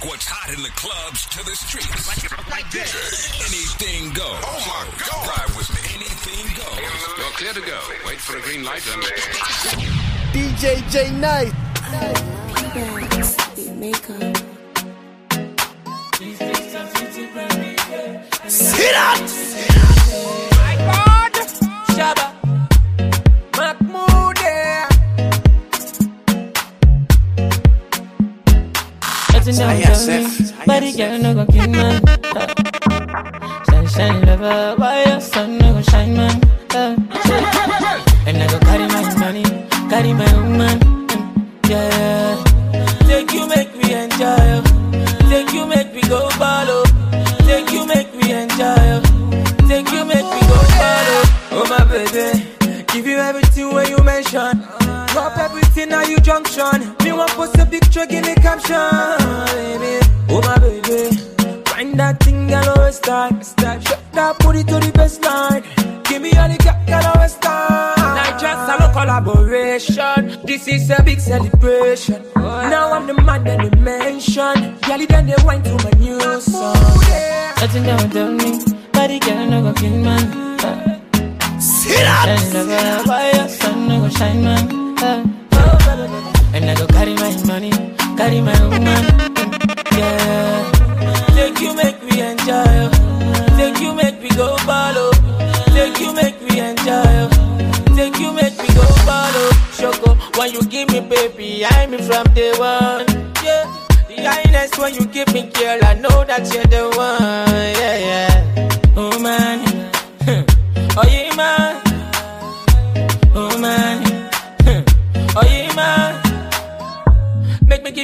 Take what's hot in the clubs to the streets. Like, this. Anything goes. Oh my God. Ride with me. Anything goes. You're clear to go. Wait for a green light and. DJ J Night. Sit up. Tell me, body girl no go kill man.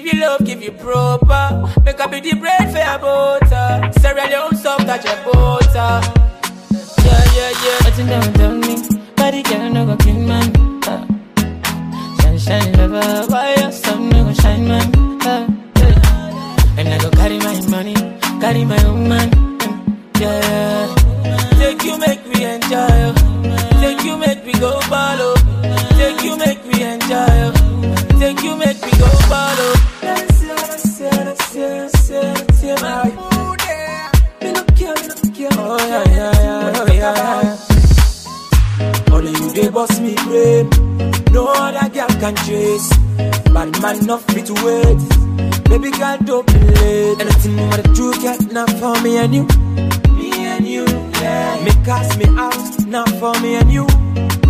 Give you love, give you proper. Make be the bread for your butter. Sierra Leone soft touch your butter. Yeah, yeah, yeah. Nothing down, tell me. Body girl no go kill man. Uh. Shine, shine, lover. Why your sun no go shine man? Uh. yeah. And I go carry my money, carry my woman. mm, Yeah. Take you, make me enjoy. oh. Take you, make me go follow. Take you, make me enjoy. oh. Take you, make Only you they boss me brain. No other girl can chase. Bad man enough fit to wait. Baby girl don't be late. Anything you wanna do, girl, not for me and you. Me and you, yeah. Me cast me out, not for me and you.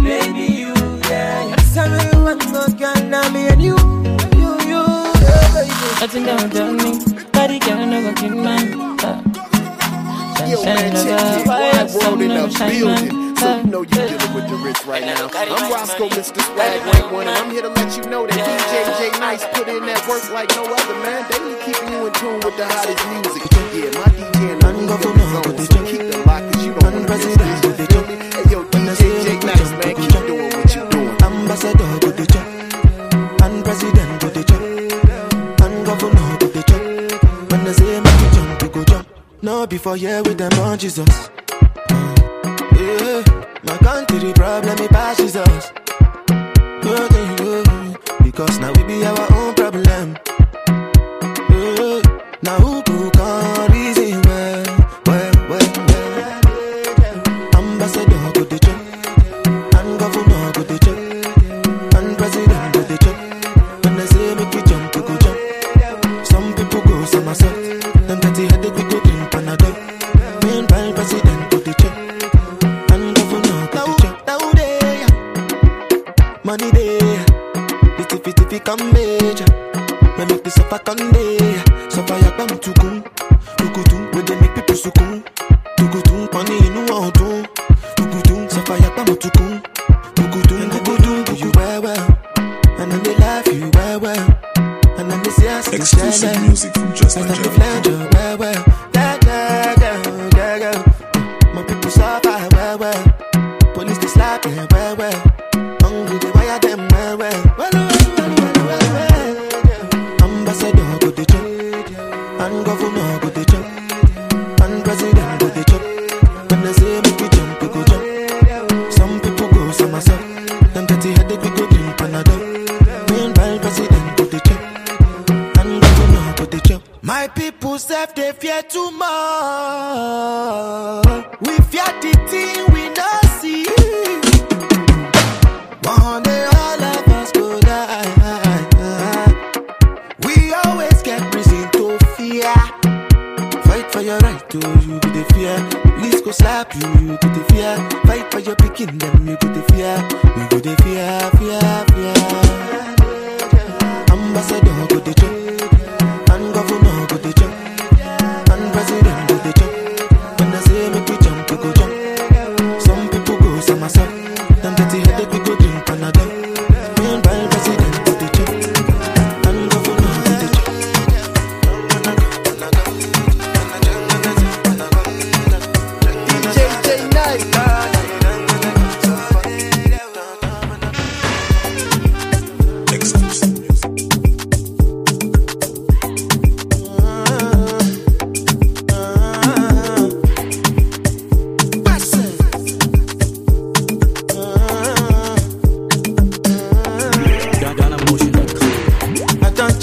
Baby you, yeah. Tell me you want no girl, not me and you. You, you, yeah, baby. Nothing down, tell me. Body girl no go kill man. Uh. Yo, man, check it. Why your Live sun world in no the go shine building. So you know you're dealing with the rich right now. I'm Roscoe. Mr. Swag Rank One, and. I'm here to let you know that. DJ J Nice put in that work like no other man. Daily keeping you in tune with the hottest music. Yeah, my DJ and the Man, go for his now, own, go to so keep the lock 'cause you don't wanna miss this. You feel me? Hey, yo, DJ J Nice, man, keep doing what you doing. Ambassador go the check, and president go the check, and governor go the check. When they say make you jump, you go jump. No before here with them on Jesus. My country problem it passes us. Good thing. Because now we be our own problem.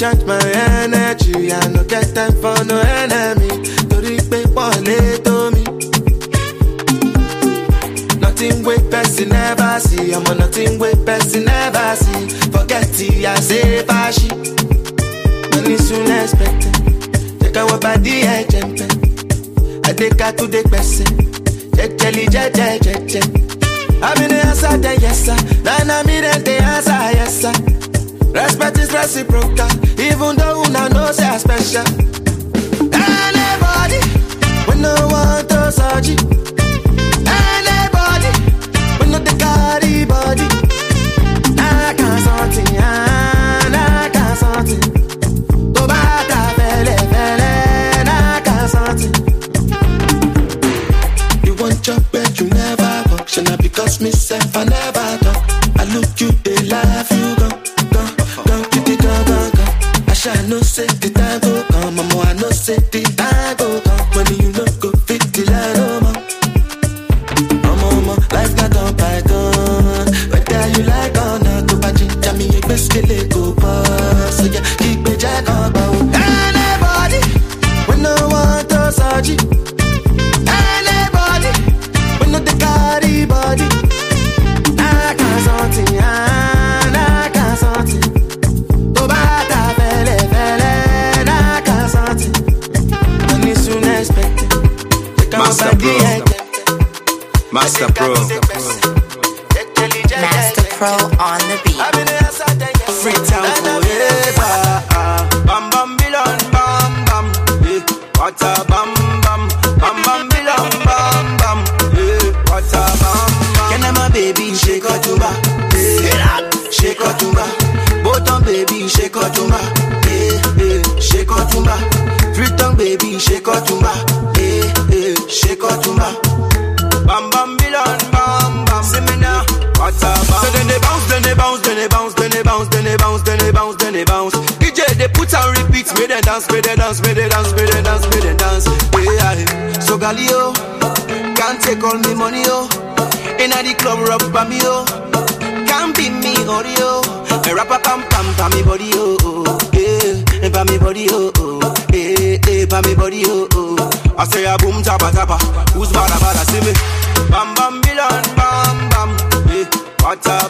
I don't charge my energy. I no get time for no enemy. Torí pé pọ̀lẹ́ tó mi. Nothing wey person never see. I'm on nothing wey person never see. Forget it, I say fashi. Money soon expected. Check out what body ẹ jẹ̀mpẹ̀. Adeka to the person. Jẹjẹli jẹjẹ jẹjẹ. I'm in the answer, yes sir. Then I'm in the answer, yes sir. Respect is reciprocal, say the club, rub by me, oh. Can't be me. Me rap a pam pam pa me body, oh, oh. Yeah, pa me body, oh, oh. Eh, eh, pa me body, oh, oh. I say a boom tapa tapa. Who's bada bada see me? Bam bam bilon bam bam. Eh, what a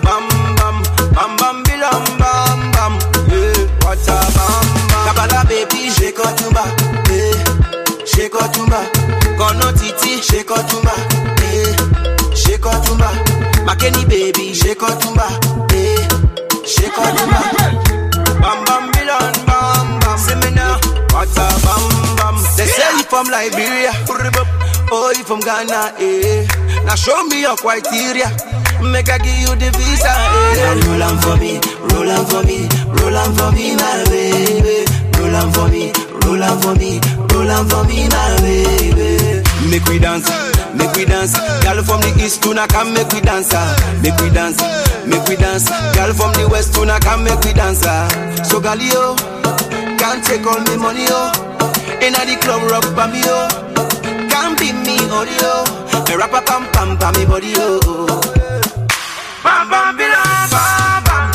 Makeni baby, shake your tumba, eh, shake your tumba. Bam bam bilon bam bam. See me now. What a bam bam. They say you from Liberia, oh you from Ghana, eh. Now show me your criteria, make I give you the visa, eh. Now roll on for me, roll on for me, roll on for me, my baby. Roll on for me, roll on for me, roll on for me, my baby. Make we dance, make we dance. Girl from the east to now come make we dance. ah. Make we dance, make we dance. Girl from the west to now come make we dance. ah. So Galio, can't take all me money, oh. Inna the club, rock by me, oh. Can't be me, audio. Me rap a pam pam pa me body, oh. oh. Bam bam bilam bam bam.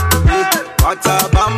What a bam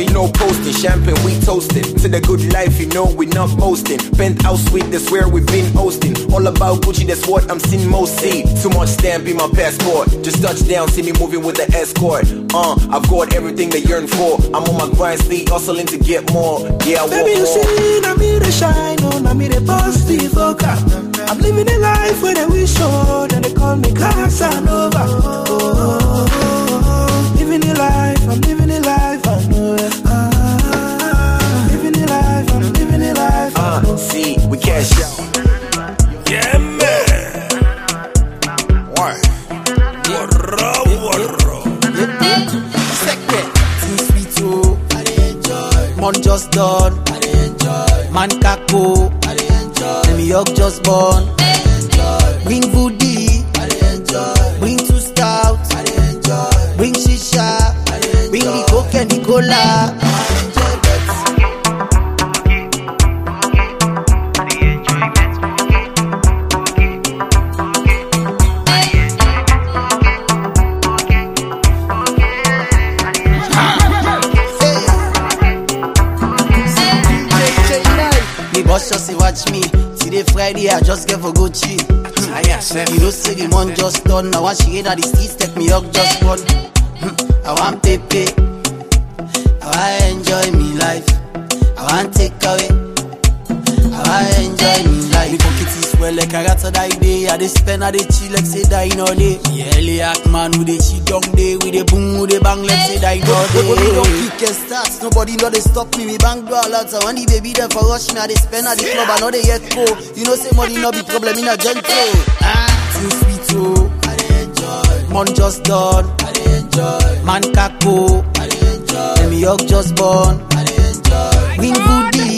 party. No posting, champagne, we toasting. To the good life, you know we not boasting. Penthouse suite, that's where we been hosting. All about Gucci, that's what I'm seeing most see. Too much stamp in my passport. Just touch down, see me moving with the escort. Uh, I've got everything they yearn for. I'm on my grind, sleep, hustling to get more. Yeah, I want Baby, you more. see, now me the shine, on, now me the positive vocal. I'm living a life where they wish on, and they call me Casanova. Oh, oh, oh. Done, I dey enjoy. Man kako, I dey enjoy. Me hug just born, I dey enjoy. Bring booty, I dey enjoy. Bring two stout, I dey enjoy. Bring shisha, I dey enjoy. Bring the coke and the cola, Friday, I just get for Gucci. You know say the month just done. Now I she in the streets, take me up just one. Hmm, I want pepe. I want enjoy me life. I want take away. I want enjoy me life. Me pocket is well like a rat die day. I dey spend, I dey chill like say die no day. Yeah, Eliak man who dey cheat down day. We dey boom, who dey bang like say die no day. Nobody don't kick and start. Nobody know they stop me. We bang do a lot. So when the baby there for rush me, I dey spend at the club. I know they yet go. You know say money no be problem in a gentle. Ah, too sweet oh. I dey enjoy. Mon just done. I dey enjoy. Man kako. I dey enjoy. Let me hug just born. I dey enjoy. Bring booty.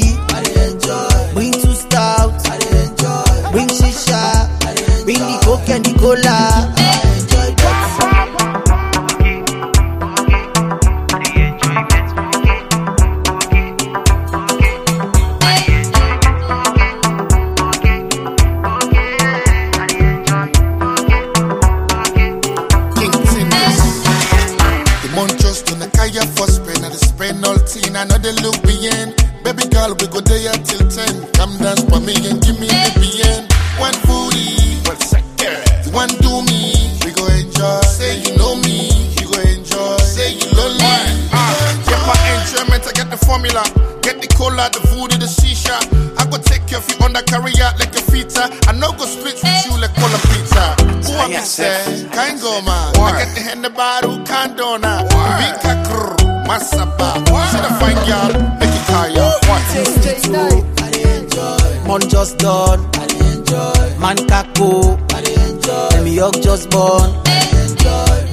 Coke and the cola. I all teen, I know they look beyond. Baby girl, we go there till cola, the shisha. I go take care of you on the career like a fita. I know go split with you like cola pizza. Who am I say? Kind go man. I get the hand the bar who can't do now. Big kakr, masaba. See the fine girl, make it kaya. I dey enjoy. Mon just done. I dey enjoy. Man kako. I dey enjoy. Let me hug just born. I dey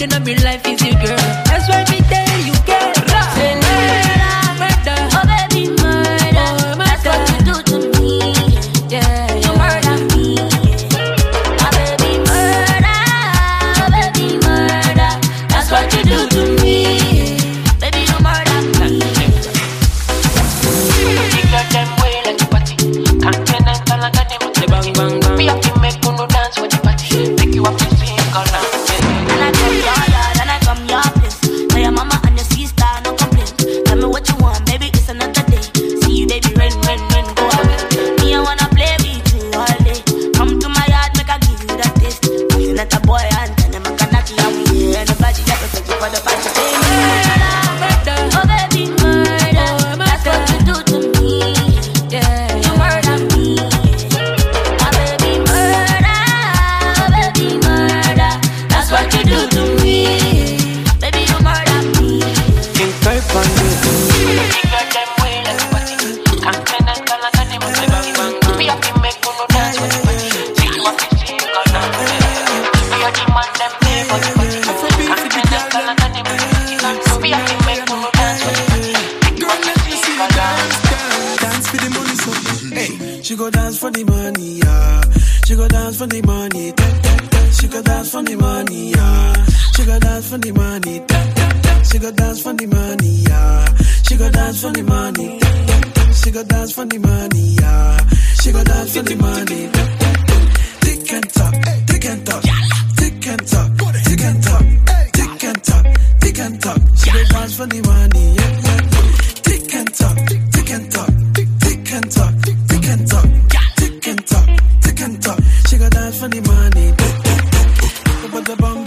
in my life is you, girl.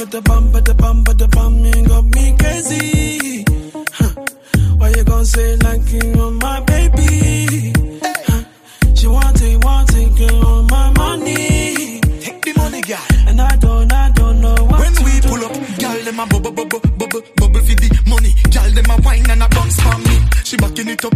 but the bum, but the bum, but the bum, you got me crazy. Huh. Why you gon' say like you on my baby? She want it, want it, girl, all my money. Take the money, girl. And I don't, I don't know what When we pull up, girl, them a bubble, bubble, bubble, bubble for the money. Girl, them a wine and a bounce for me. She backing it up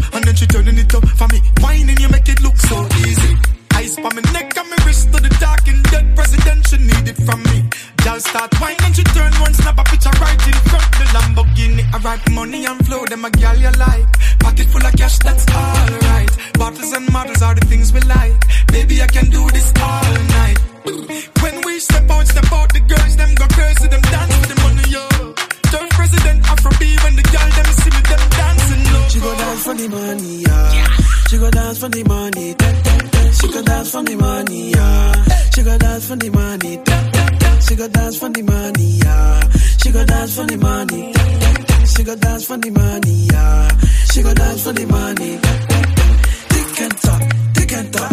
girl start whining. And she turn one snap a picture right in front the Lamborghini. I write money and flow, them a girl you like. Pocket full of cash, that's alright. Bottles and models are the things we like. Baby, I can do this all night. When we step out, step out, the girls them go crazy, them dance with the money, yo. Turn president Afro B when the girl them see me, them dancing. She go dance for the money, yeah. yeah. She go dance for the money, ten, ten, ten. She go dance for the money, yeah. She go dance for the money. She go dance for the money, yeah. She go dance for the money. She go dance for the money, yeah. She go dance for the money. Tick and tock, tick and tock,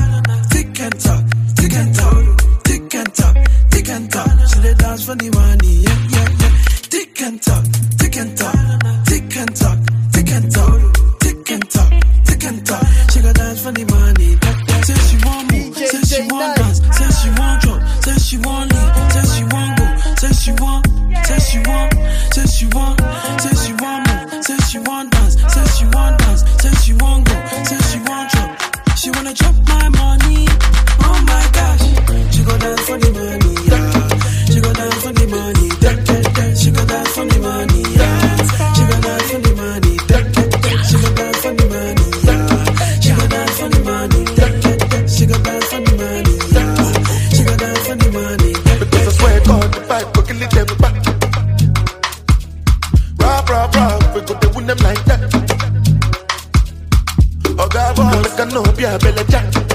tick and tock, tick and tock, tick and tock, tick and tock. She dey dance for the money, yeah, yeah, yeah. Tick and tock. rah rah. We go to win them like that. Oh God, boss, make a no be a belly jack.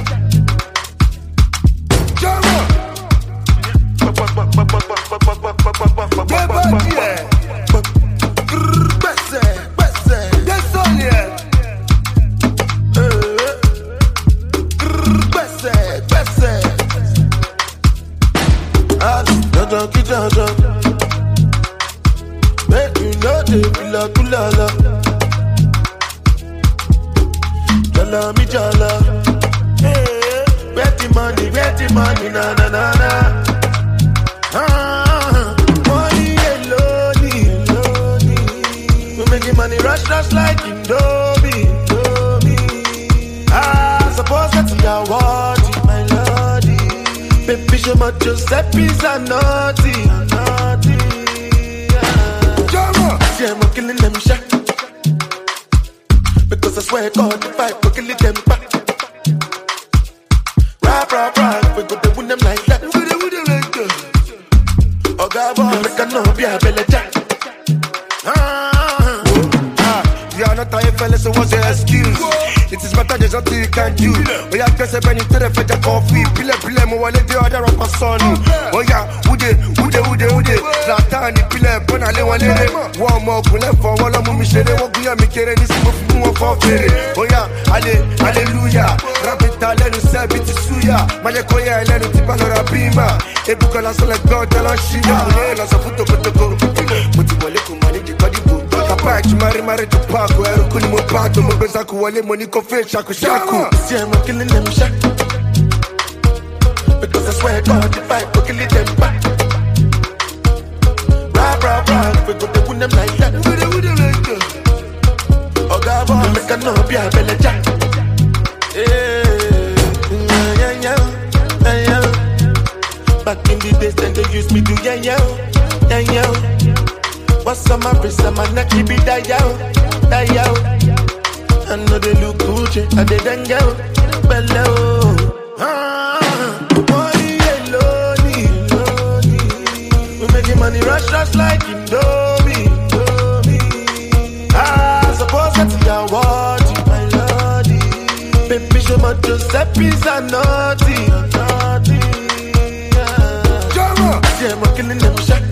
Mo beza kuwale mo ni kofe shaku shaku. See, I'm killing them shot. Because I swear God, if I go kill them back. Rap, rap, rap, we go to win them like that. We to win them like that. Oh, God, boy, make a no be a belly jack. Back in the days, then they used me to yeah, yeah, yeah, yeah. What's on my wrist, on my neck, keep it that yo, that yo. I know they look Gucci, I did then go, below. Ah, money alone. We making money rush, just like Indomie, Indomie. Ah, suppose that's your word, my lordy. Baby, show my Giuseppe's a naughty, a naughty. Yeah. I'm killing them shot.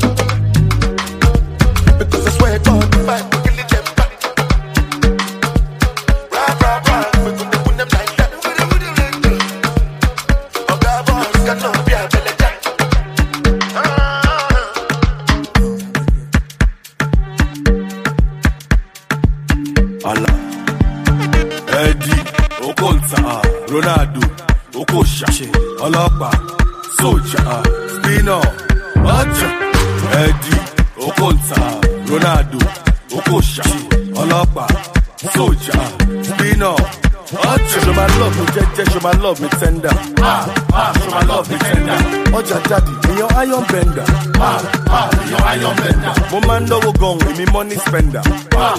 my love me tender. Ah, ah, show my love me tender. Oh, Oja daddy, me your iron bender. Ah, ah, me your iron bender. Woman no go gong, me money spender. Ah,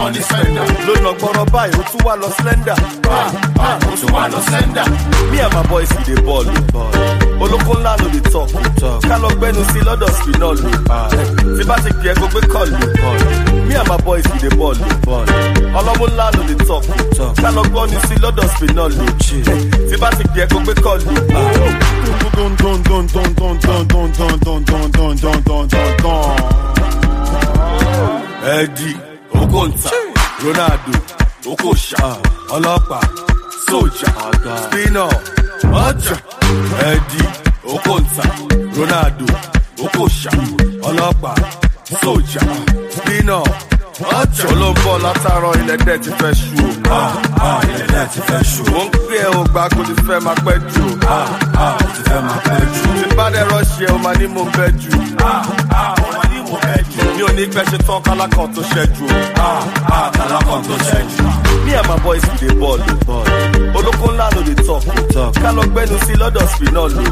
money spender Ló nà gbọ́rọ̀ báyìí ó tún wá lọ slender Ah ah ó tún wá lọ slender Me and my boys we dey ball o. Olóko ńlá ló dey talk Ká lọ gbẹ́nu sí lọ́dọ̀ spinal o. Tí bá ti kí ẹ kó gbé call o. Me and my boys we dey ball o. Ọlọ́mú ńlá ló talk Ká lọ gbọ́nu sí lọ́dọ̀ spinal o. Tí bá ti kó gbé call o. Dun dun dun dun dun dun dun dun dun dun dun dun dun dun dun. Eddie Okonta Ronaldo Okosha ọlọ́pàá Soja Spino Ọjà Eddie Okonta Ronaldo Okosha ọlọ́pàá Soja Spino Ọjà olóńbọ̀ látàárọ̀ ilẹ̀ dẹ̀ ti fẹ́ ṣú o. Ah, ah, ilẹ̀ dẹ̀ ti fẹ́ ṣú o. Mo ń pè é o gbà kó ti fẹ́ máa pẹ́ jù o. Ah, ah, ti fẹ́ máa pẹ́ jù. Tí bá dẹ̀ rọ́ọ̀ṣì ẹ̀ o máa ní mo fẹ́ jù. Ah, ah, o máa ní mo jù. Mi ò ní pẹ́ ṣe tán kálákàn tó ṣẹ́jú o. Ah, ah, kálákàn tó ṣẹ́jú. Me and my boys dey ball o. Olóko ńlá ló dey talk o. Ká lọ gbẹ́nu sí lọ́dọ̀ spinal o.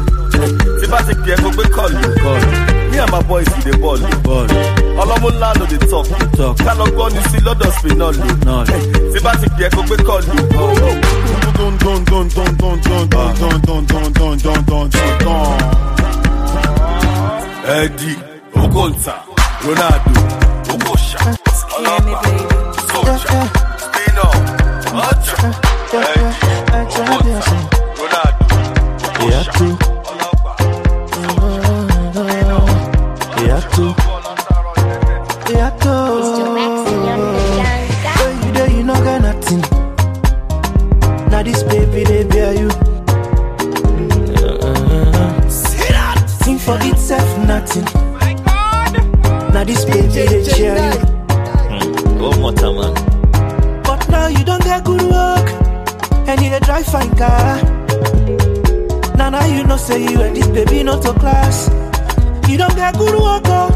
Tí bá ti kí ẹ kó gbé call o. Me and my boys dey ball o. Ọlọ́mú ńlá ló dey talk o. Ká lọ gbọ́nu sí lọ́dọ̀ spinal o. Tí bá ti kí ẹ kó gbé call o. Dun dun dun dun dun dun dun dun dun dun dun dun dun. Eddie Okonta Ronaldo. Okocha. Alaba. Socha. Spino. Ocha. Hey. change your. Hmm. One more time, man. But now you don't get good work, and you drive fine car. Now, now you know say you and this baby not to class. You don't get good work, oh.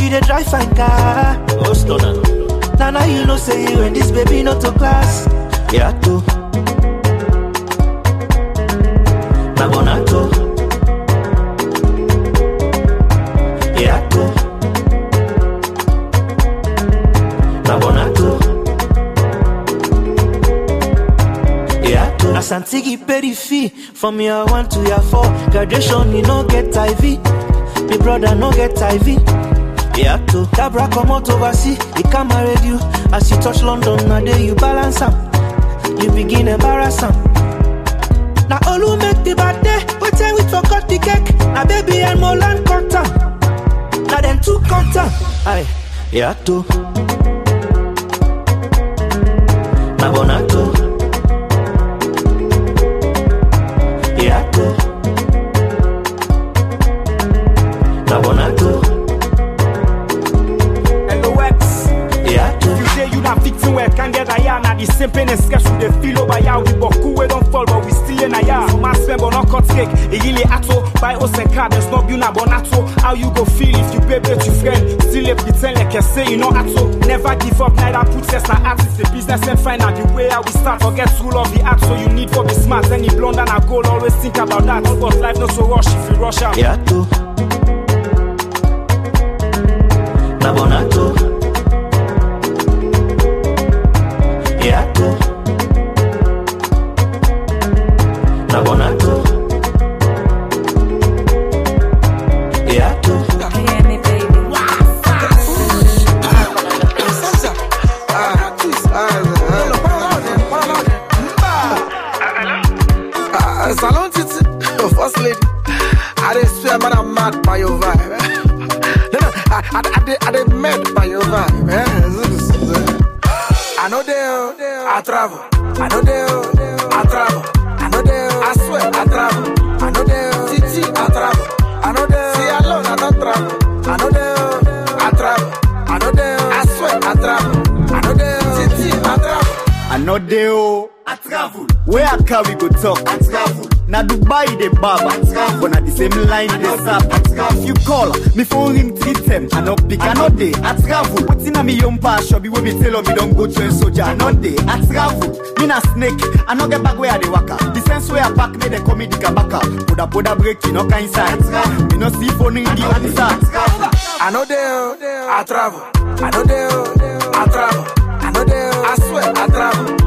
You dey drive fine car. Oh, stunner. Now, now you know say you and this baby not to class. Yeah, too. Asantigi perifi from year one to year four. Graduation, you no get IV. My brother no get IV. Yeah, too. Cabra come out overseas, he can marry you. As you touch London, now there you balance am. You begin embarrass am. Now all who make the bad day, we tell we forgot the cake. Now baby and Molan cut am. Now them two cut am. Aye, yeah, too. Now bonato. Sketch we dey feel over ya. We boku we don't fall, but we still in a ya. So my spend but not cut cake. A yili ato buy us and card. There's no you na bonato. How you go feel if you bet your friend? Still a pretend like I say you know ato. Never give up. Neither put test na artist. The business and find out the way how we start. Forget rule of the art. So you need for be smart. Any blonde and a goal. Always think about that. But life not so rush if you rush out. Yeah, too. Na bonato. Yeah, I know they oh. I travel. Where I can we go talk? I travel. Na Dubai they baba. But na the same line they sap. If you call, me phone ring three them. I no pick, I no day. I travel. What's in a me young pa shop? We be tell me don't go to a soldier. I no day. I travel. Me na snake. I no get back where I dey waka. The sense where I pack me they call me the kabaka. Poda poda break, you no kind inside. Me no see phone in the answer. I know they, oh, I travel. I know they, oh, I travel. I know they, oh, I swear, I travel.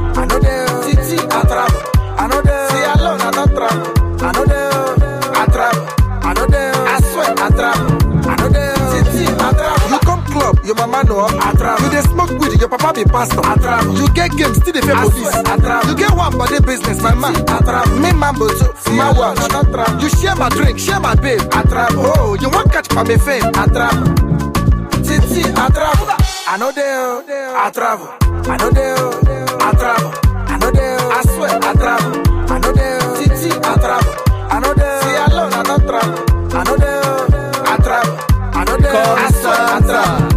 I travel. I know they, see alone, I don't travel. I know they, oh, I travel. I know they, oh, I swear, I travel. I know they, oh, Titi, I travel. You come club, your mama know, I travel. You dey smoke weed, your papa be pastor, I travel. You get games, still dey pay police, I travel. You get one body business, my man, I travel. Me mambo too, my watch, I don't travel. You share my drink, share my babe, I travel. Oh, you want catch my fame, I travel. Titi, I travel. I know they, oh, I travel. I know they, oh, I travel. Swear, I travel. I know they, oh, Titi, I travel. I know they, see alone, I don't travel. I know they, oh, I travel. I know they, oh, I swear, I travel.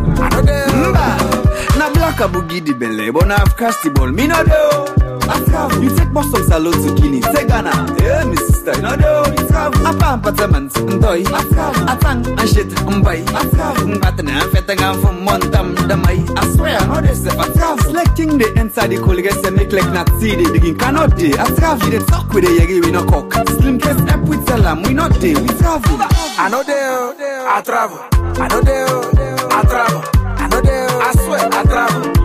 I know they, oh, Na black a boogie the belly, but casty ball. Me no do. I travel. You take most of salon it. Take Ghana. Yeah, me sister, you know do. I travel. Apa apartment, ndoy. I travel. Atang and shit, mbay. I travel. Mbata na feta from montam damay. I swear, I know this. I travel. Selecting the inside the cool guys make like not see the digging cannot day. I travel. They talk with the yegi we no cock. Slim case up with salam, we not day. We travel. I know they, oh, I travel. I know they, oh, I travel. I travel.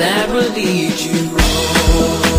That will lead you. Tell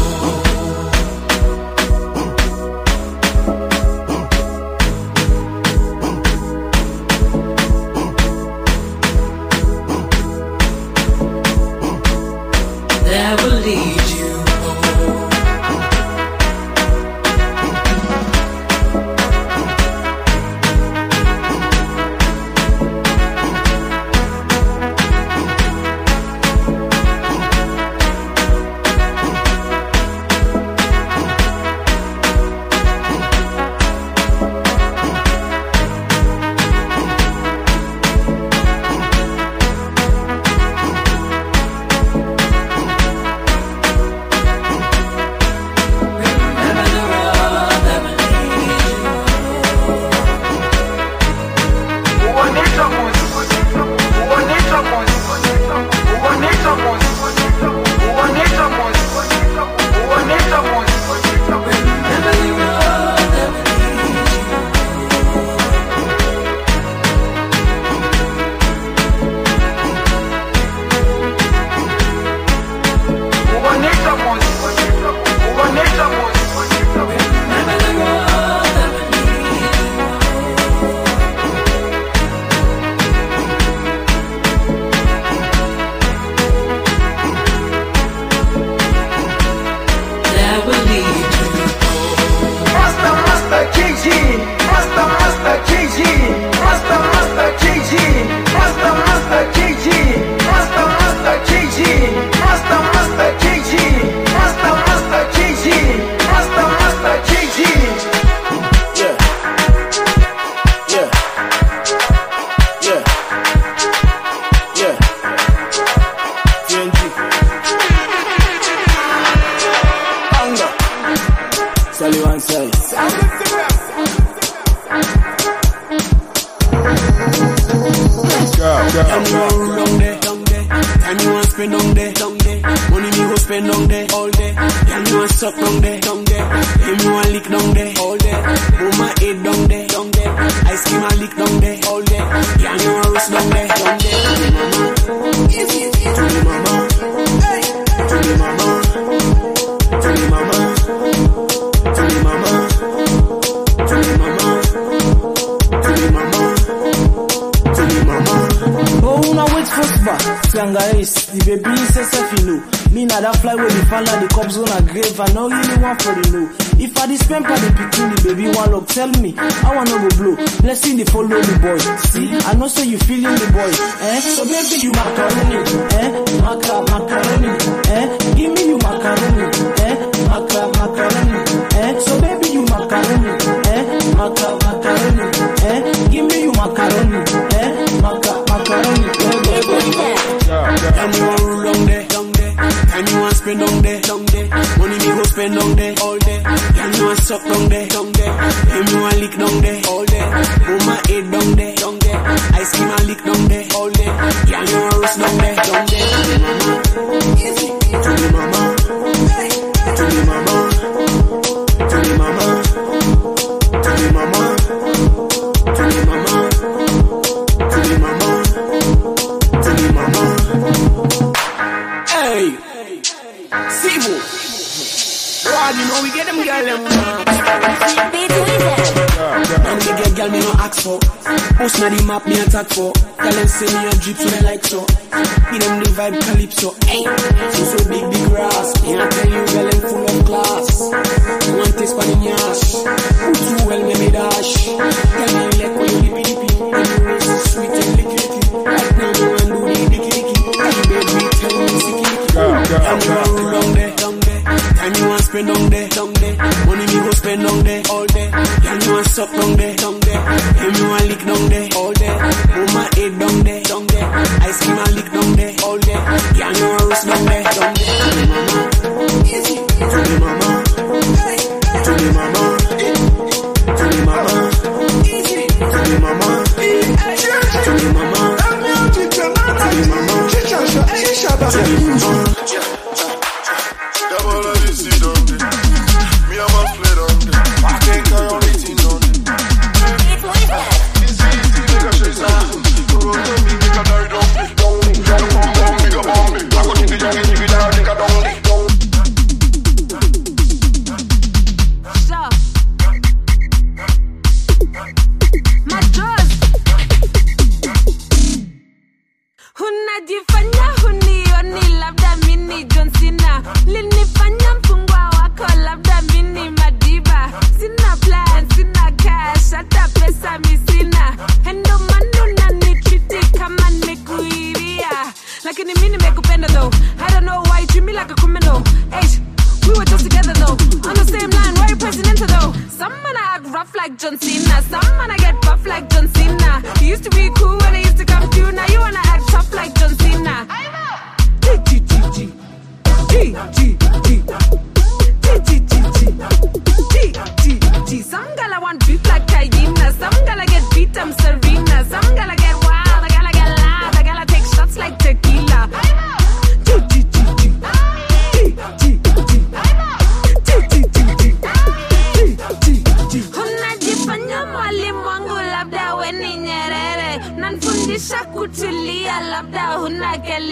down there, all day. Tell me want suck down there, down there. Tell me want lick down there, all day. Put my head down there, down there. Ice cream and lick down there, fly the and cops on a grave. I know you want for the know. If I dispense for the pikin, the baby one look, tell me. I wanna go blow. Blessing the follow the boy. See, I know so you feeling the boy. Eh? So baby you macaroni. Eh? Maca macaroni. Eh? Give me you macaroni. Eh? Maca macaroni. Eh? So baby you macaroni. Eh? Maca macaroni. Eh? Give me you macaroni. Eh? Maca macaroni. Eh. Tell me want roll down there, down there. Tell me want spend down there, down there. Spend down there, all day. Tell me want suck down there, down there. Tell me want lick down there, all day. Put my head down there, down there. Ice cream and lick down there, all day. Tell me want roast down there, down there. To them girl. And me get girl me no ask for. Post na the map me attack for. Girl them say me a drip so they like so. Give them the vibe calypso. Hey, so so big big grass.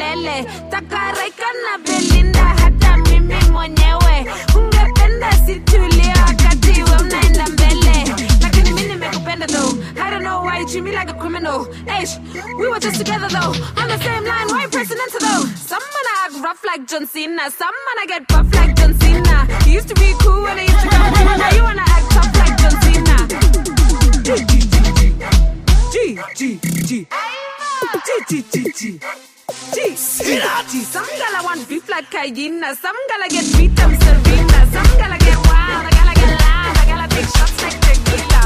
kelele takaraika belinda hata mimi mwenyewe ungependa situlie wakati we mnaenda mbele lakini mi nimekupenda though I don't know why you treat me like a criminal H, we were just together though On the same line, why you pressing into though? someone I act rough like John Cena someone I get buff like John Cena You used to be cool when I used to come Now you wanna act tough like John Cena G, G, G, G G, G, G G, G, G some gala want beef like hyena Some gala get beat I'm Serena Some gala get wild I gotta get loud I gotta take shots like tequila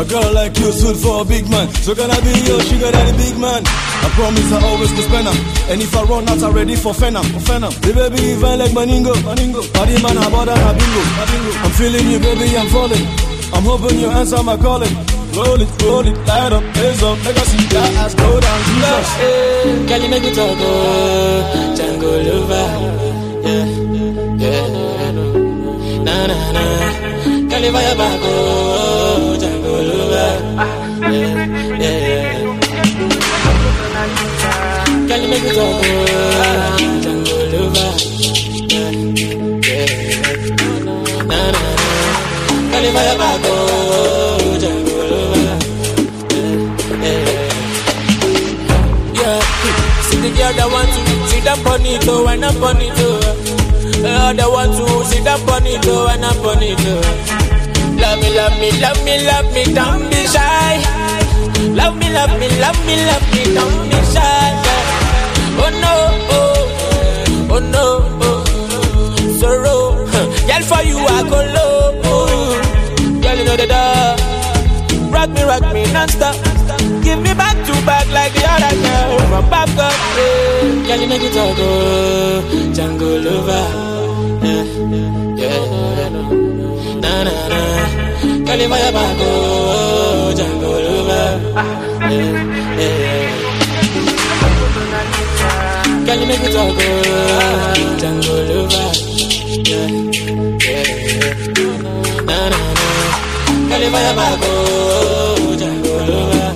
A girl like you suit for a big man. So gonna be your sugar daddy, big man? I promise I always go spend. And if I run out, I'm ready for Phenom. For Phenom. The baby, I like Maningo. Maningo. Party man, how about that? Bingo. I'm feeling you, baby, I'm falling. I'm hoping you answer my calling. Roll it, roll it, light up, blaze up, make us see that ass go down, Jesus. Hey, Girl, you make me talk, oh, Django lover, yeah, yeah, na na na. Girl, you fire back, oh, make me talk, oh, na na oh, yeah, see the girl that to sit up on it, oh, and up on it, oh. Uh, that want to sit up on oh, and up on it, oh. Love me, love me, love me, love me, don't be shy. Love me, love me, love me, love me, don't be shy. Oh, no, oh, sorrow. Girl, for you I go low. Oh. Girl, you know the door. Rock me, rock me non-stop. Give me back to back like the other girl from back up. Yeah. Girl, you make it talk, oh, Django lover. Yeah, yeah, na na na. Girl, you fire back, oh, Django lover. Yeah, yeah. Girl, you make me talk, oh, Django lover. Yeah, yeah, na na na. Girl, you Django lover.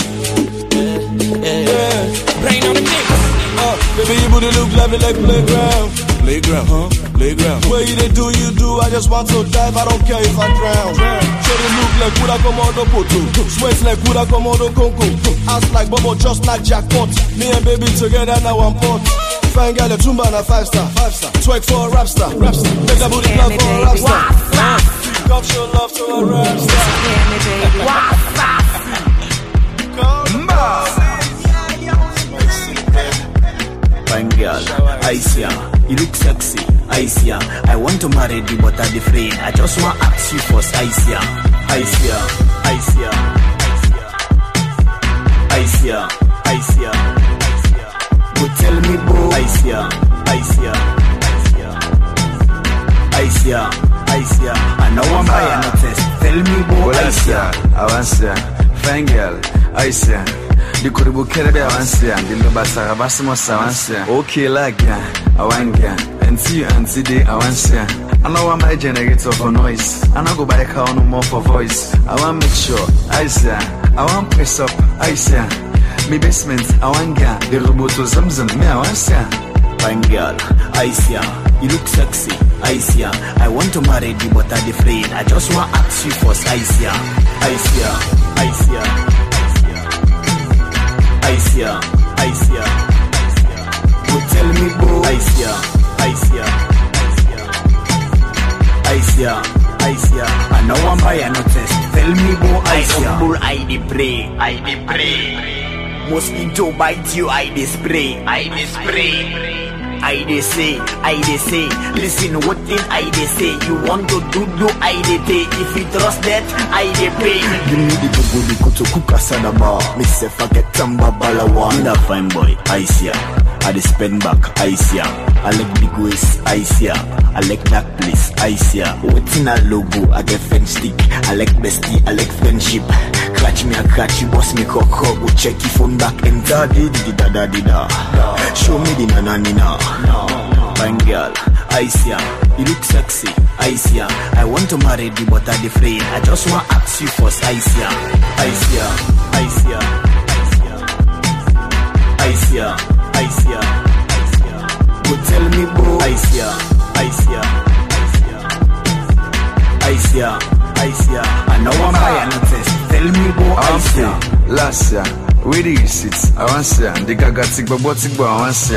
Rain on the baby, you booty look lovely like playground. Playground, huh? Playground. Where you they do, you do. I just want to dive. I don't care if I drown. Show the look like Kuda Komodo Poto. Sweat like Kuda Komodo Conco. Ass like Bobo, just like jackpot. Me and baby together now I'm pot. Fine girl, a tumba and a five star. Five star. Twerk for a rap star. Rap star. Make a booty clap for a rap star. Uh, Come show love to a rap star. Fine girl, I see ya. You look sexy, I see ya. I want to marry you, but I'm afraid. I just want to ask you first, I see ya. I see ya, I see ya. I see ya, I see ya. Go tell me, boo. I see ya, I see ya. I see ya, I see ya. I know I'm buying no test. Tell me, boo. I see ya. avansia fine girl aisia dikuribukere be avansia dilobasa abasimosa avansia okay lagia awangia anti you anti de avansia I know I'm a generator for noise. I know go buy a car more for voice. I want make sure, I say, I want press up, I say. Me basement, I want get the robot to zamzam, me I want say. Fine girl, I. You look sexy, I. I want to marry you, but I'm afraid. I just want to ask you first. I see ya, I see ya. Go tell me, boo. I see ya, I see. I see ya, I see ya. Know I'm buying no test. Tell me, boo, I see ya. Humble, I dey pray, I dey pray. Mosquito bite you, I dey spray, I dey spray. I dey say, I dey say, listen what thing I dey say. You want to do do I dey pay. If you trust that, I dey pay. Give me the bubuli kuto kuka sadaba. Me say forget tamba balawa. Me that fine boy, I see ya. I dey spend back, I see ya. I like big waist, I see ya. I like that place, I see ya. Waiting a logo, I get friend stick. I like bestie, I like friendship. Catch me, I catch you, boss me cock up. Go check your phone back and da di di da da da. Show me the na na na. Fine girl, I see ya. You look sexy, I see ya. I want to marry you, but I'm afraid. I just want to ask you first, I see ya. I see ya, I see ya. I see ya, I ya. Go tell me, boo. I see ya, I see ya. I ya, I ya. I know I'm buying no test. Tell me, boo, I see ya. Last year, we the receipts. I want see the gaga what tick but I want see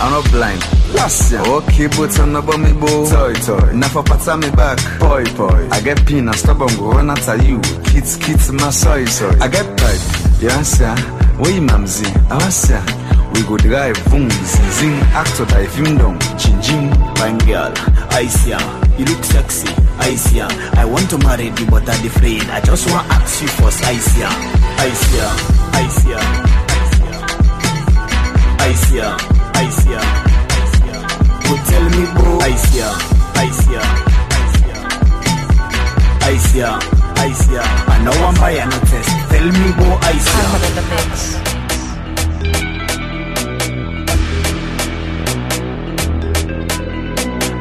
I'm not blind. Last year, okay, but I'm not me bo. Toy toy, now for pata me back. Boy boy, I get pin and stubborn go run after you. Kids kids my soy soy. I get pride. You answer, where you mamzy? I see we go drive boom, zing, zing, actor die film down, ching, ching. bang girl, I see ya, you look sexy, I see ya. I want to marry you but I'm afraid, I just wanna ask you first, I see ya, I see ya, I see ya, I see ya, I see ya, Go tell me bro, I see ya, I see ya, I see ya, I see ya. I know I'm by an test, tell me bro, I see ya. I'm.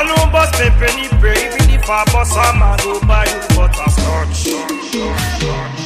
I know but me penny brave in the far bus I'm mad over you butter I start short, short.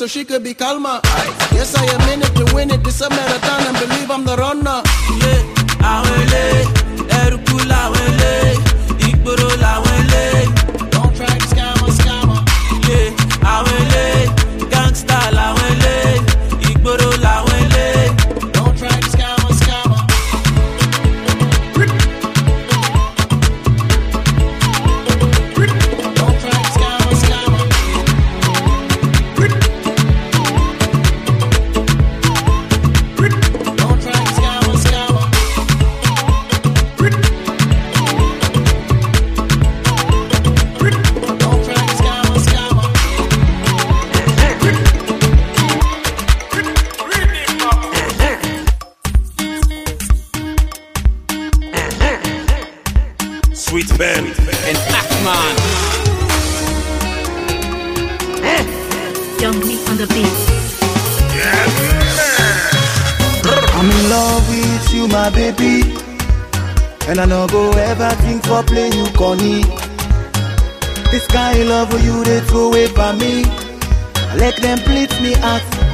so she could be calmer. Yes, I am in it to win it. This a marathon and believe I'm the runner.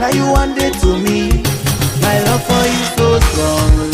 Now you one day to me. My love for you so strong.